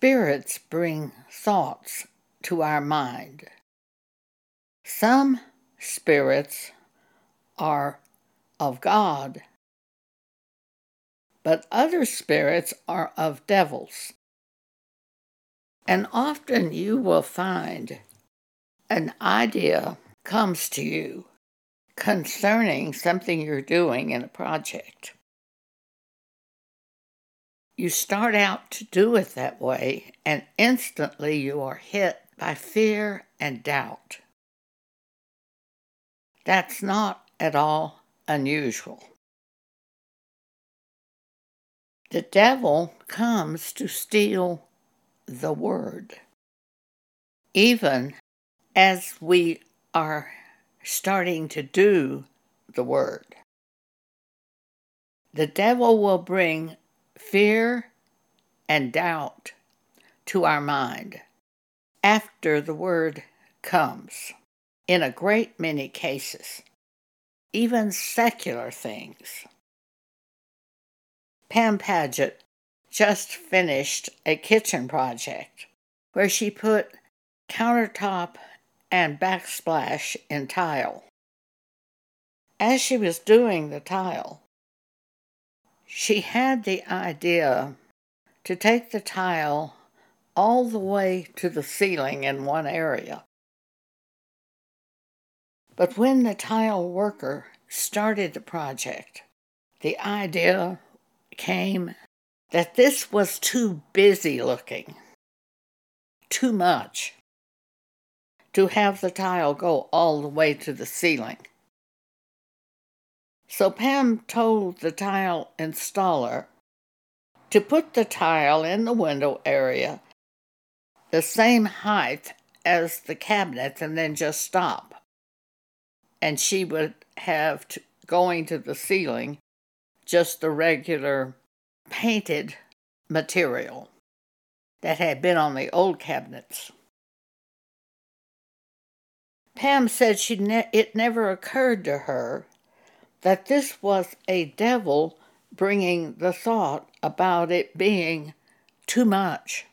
Spirits bring thoughts to our mind. Some spirits are of God, but other spirits are of devils. And often you will find an idea comes to you concerning something you're doing in a project. You start out to do it that way, and instantly you are hit by fear and doubt. That's not at all unusual. The devil comes to steal the word. Even as we are starting to do the word, the devil will bring fear and doubt to our mind after the word comes in a great many cases, even secular things. Pam Paget just finished a kitchen project where she put countertop and backsplash in tile. As she was doing the tile, she had the idea to take the tile all the way to the ceiling in one area. But when the tile worker started the project, the idea came that this was too busy looking, too much, to have the tile go all the way to the ceiling. So Pam told the tile installer to put the tile in the window area the same height as the cabinets and then just stop. And she would have to, going to the ceiling just the regular painted material that had been on the old cabinets. Pam said she ne- it never occurred to her that this was a devil bringing the thought about it being too much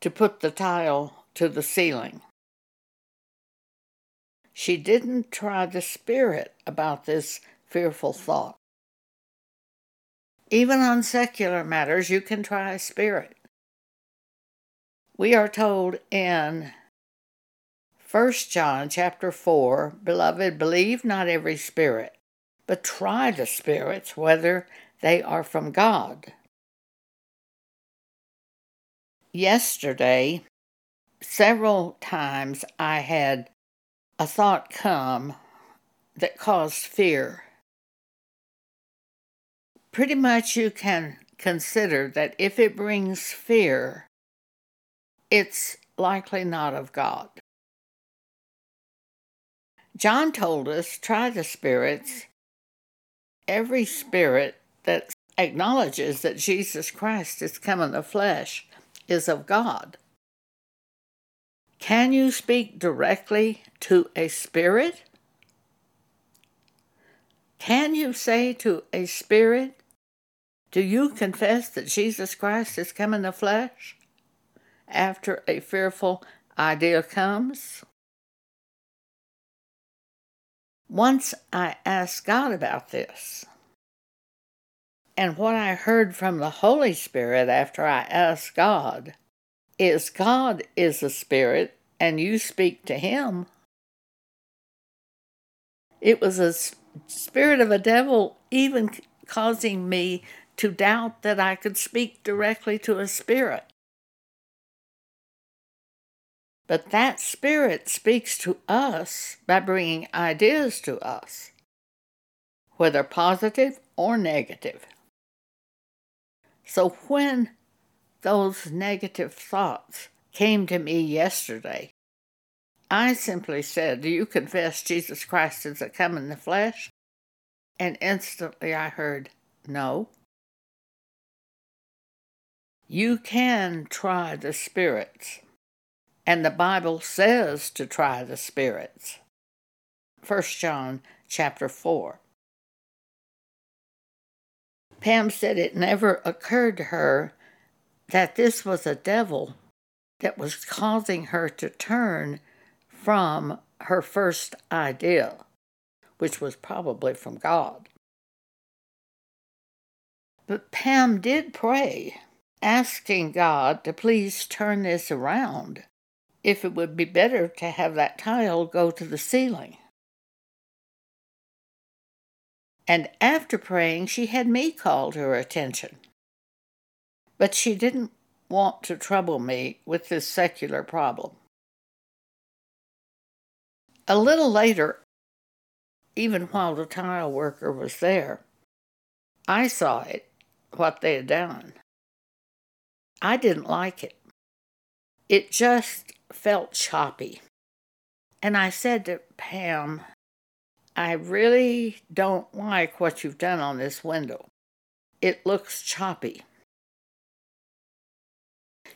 to put the tile to the ceiling. She didn't try the spirit about this fearful thought. Even on secular matters, you can try spirit. We are told in 1 John chapter 4, Beloved, believe not every spirit, but try the spirits whether they are from God. Yesterday, several times I had a thought come that caused fear pretty much you can consider that if it brings fear, it's likely not of God. John told us try the spirits. Every spirit that acknowledges that Jesus Christ has come in the flesh is of God. Can you speak directly to a spirit? Can you say to a spirit, do you confess that Jesus Christ has come in the flesh after a fearful idea comes? Once I asked God about this. And what I heard from the Holy Spirit after I asked God is God is a spirit and you speak to him. It was a spirit of a devil even causing me to doubt that I could speak directly to a spirit. But that spirit speaks to us by bringing ideas to us, whether positive or negative. So when those negative thoughts came to me yesterday, I simply said, Do you confess Jesus Christ is a come in the flesh? And instantly I heard, No. You can try the spirits, and the Bible says to try the spirits. 1 John chapter 4. Pam said it never occurred to her that this was a devil that was causing her to turn from her first idea, which was probably from God. But Pam did pray, asking God to please turn this around, if it would be better to have that tile go to the ceiling. And after praying, she had me call to her attention. But she didn't want to trouble me with this secular problem. A little later, even while the tile worker was there, I saw it, what they had done. I didn't like it. It just felt choppy. And I said to Pam, I really don't like what you've done on this window. It looks choppy.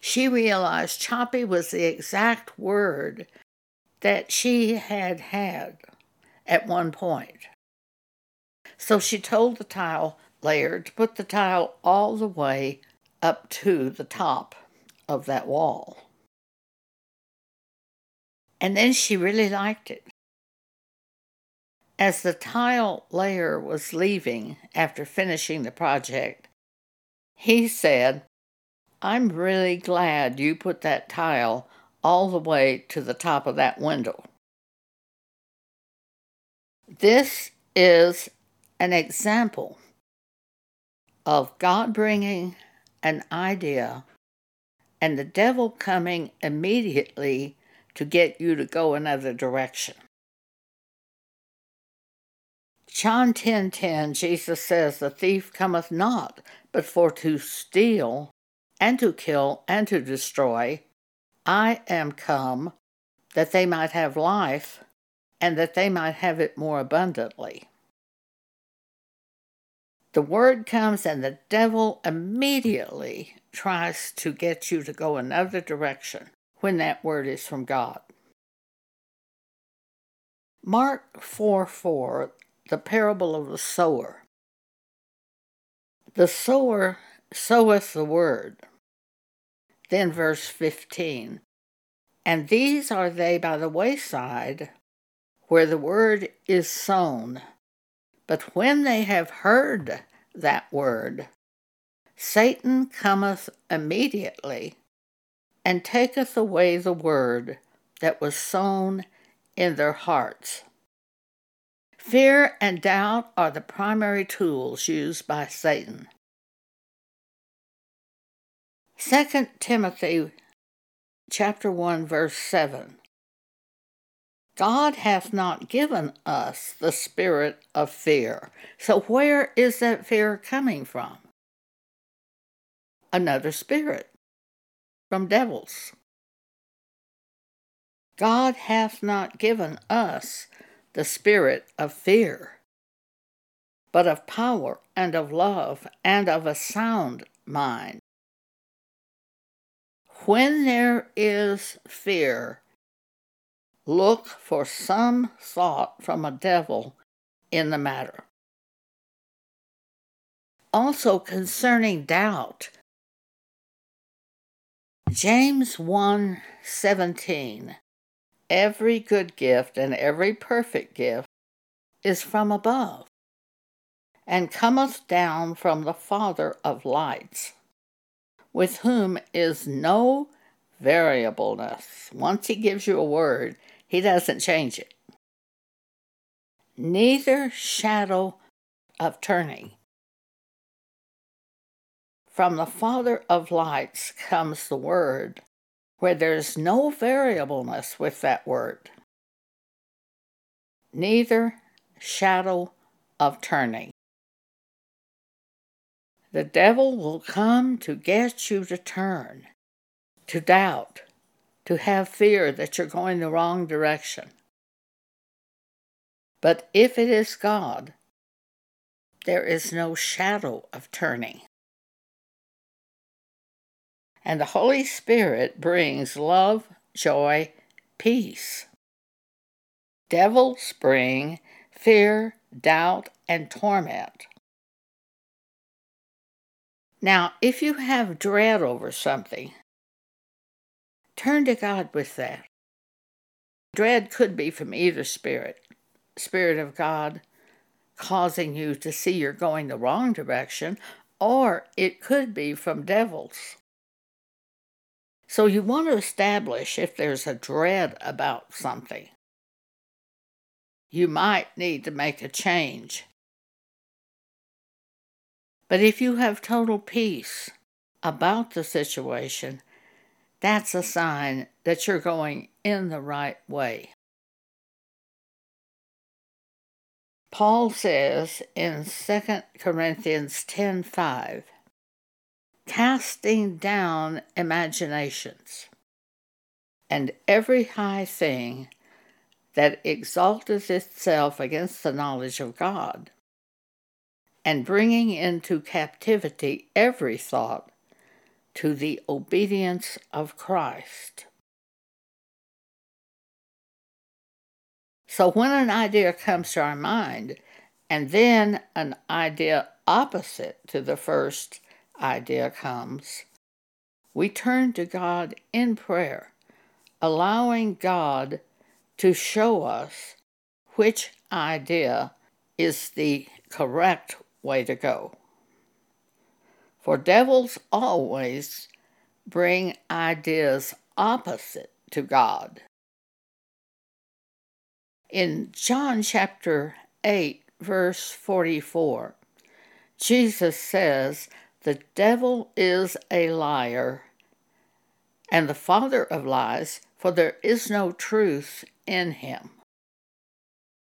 She realized choppy was the exact word that she had had at one point. So she told the tile layer to put the tile all the way up to the top of that wall. And then she really liked it. As the tile layer was leaving after finishing the project, he said, I'm really glad you put that tile all the way to the top of that window. This is an example of God bringing an idea and the devil coming immediately to get you to go another direction. John 10:10 10, 10, Jesus says the thief cometh not but for to steal and to kill and to destroy I am come that they might have life and that they might have it more abundantly. The word comes, and the devil immediately tries to get you to go another direction when that word is from God. Mark 4 4, the parable of the sower. The sower soweth the word. Then, verse 15 And these are they by the wayside where the word is sown. But when they have heard that word, Satan cometh immediately and taketh away the word that was sown in their hearts. Fear and doubt are the primary tools used by Satan. 2 Timothy chapter 1 verse 7 God hath not given us the spirit of fear. So where is that fear coming from? Another spirit from devils. God hath not given us the spirit of fear, but of power and of love and of a sound mind. When there is fear, look for some thought from a devil in the matter. Also concerning doubt, James 1:17 Every good gift and every perfect gift is from above and cometh down from the Father of lights with whom is no variableness. Once he gives you a word, he doesn't change it. Neither shadow of turning. From the Father of lights comes the word, where there's no variableness with that word. Neither shadow of turning. The devil will come to get you to turn, to doubt, to have fear that you're going the wrong direction. But if it is God, there is no shadow of turning. And the Holy Spirit brings love, joy, peace. Devils bring fear, doubt, and torment. Now, if you have dread over something, Turn to God with that. Dread could be from either spirit Spirit of God causing you to see you're going the wrong direction, or it could be from devils. So you want to establish if there's a dread about something. You might need to make a change. But if you have total peace about the situation, that's a sign that you're going in the right way. Paul says in 2 Corinthians 10:5, casting down imaginations and every high thing that exalteth itself against the knowledge of God, and bringing into captivity every thought to the obedience of Christ. So when an idea comes to our mind, and then an idea opposite to the first idea comes, we turn to God in prayer, allowing God to show us which idea is the correct way to go. For devils always bring ideas opposite to God. In John chapter 8, verse 44, Jesus says, The devil is a liar and the father of lies, for there is no truth in him.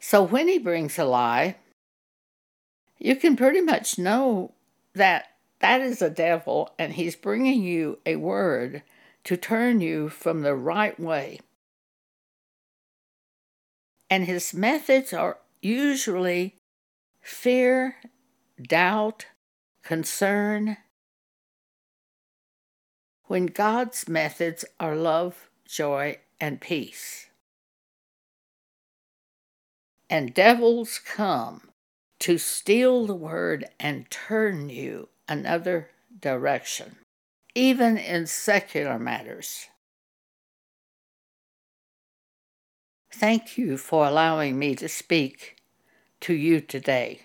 So when he brings a lie, you can pretty much know that that is a devil and he's bringing you a word to turn you from the right way and his methods are usually fear, doubt, concern, when God's methods are love, joy, and peace. And devils come to steal the word and turn you another direction, even in secular matters. Thank you for allowing me to speak to you today.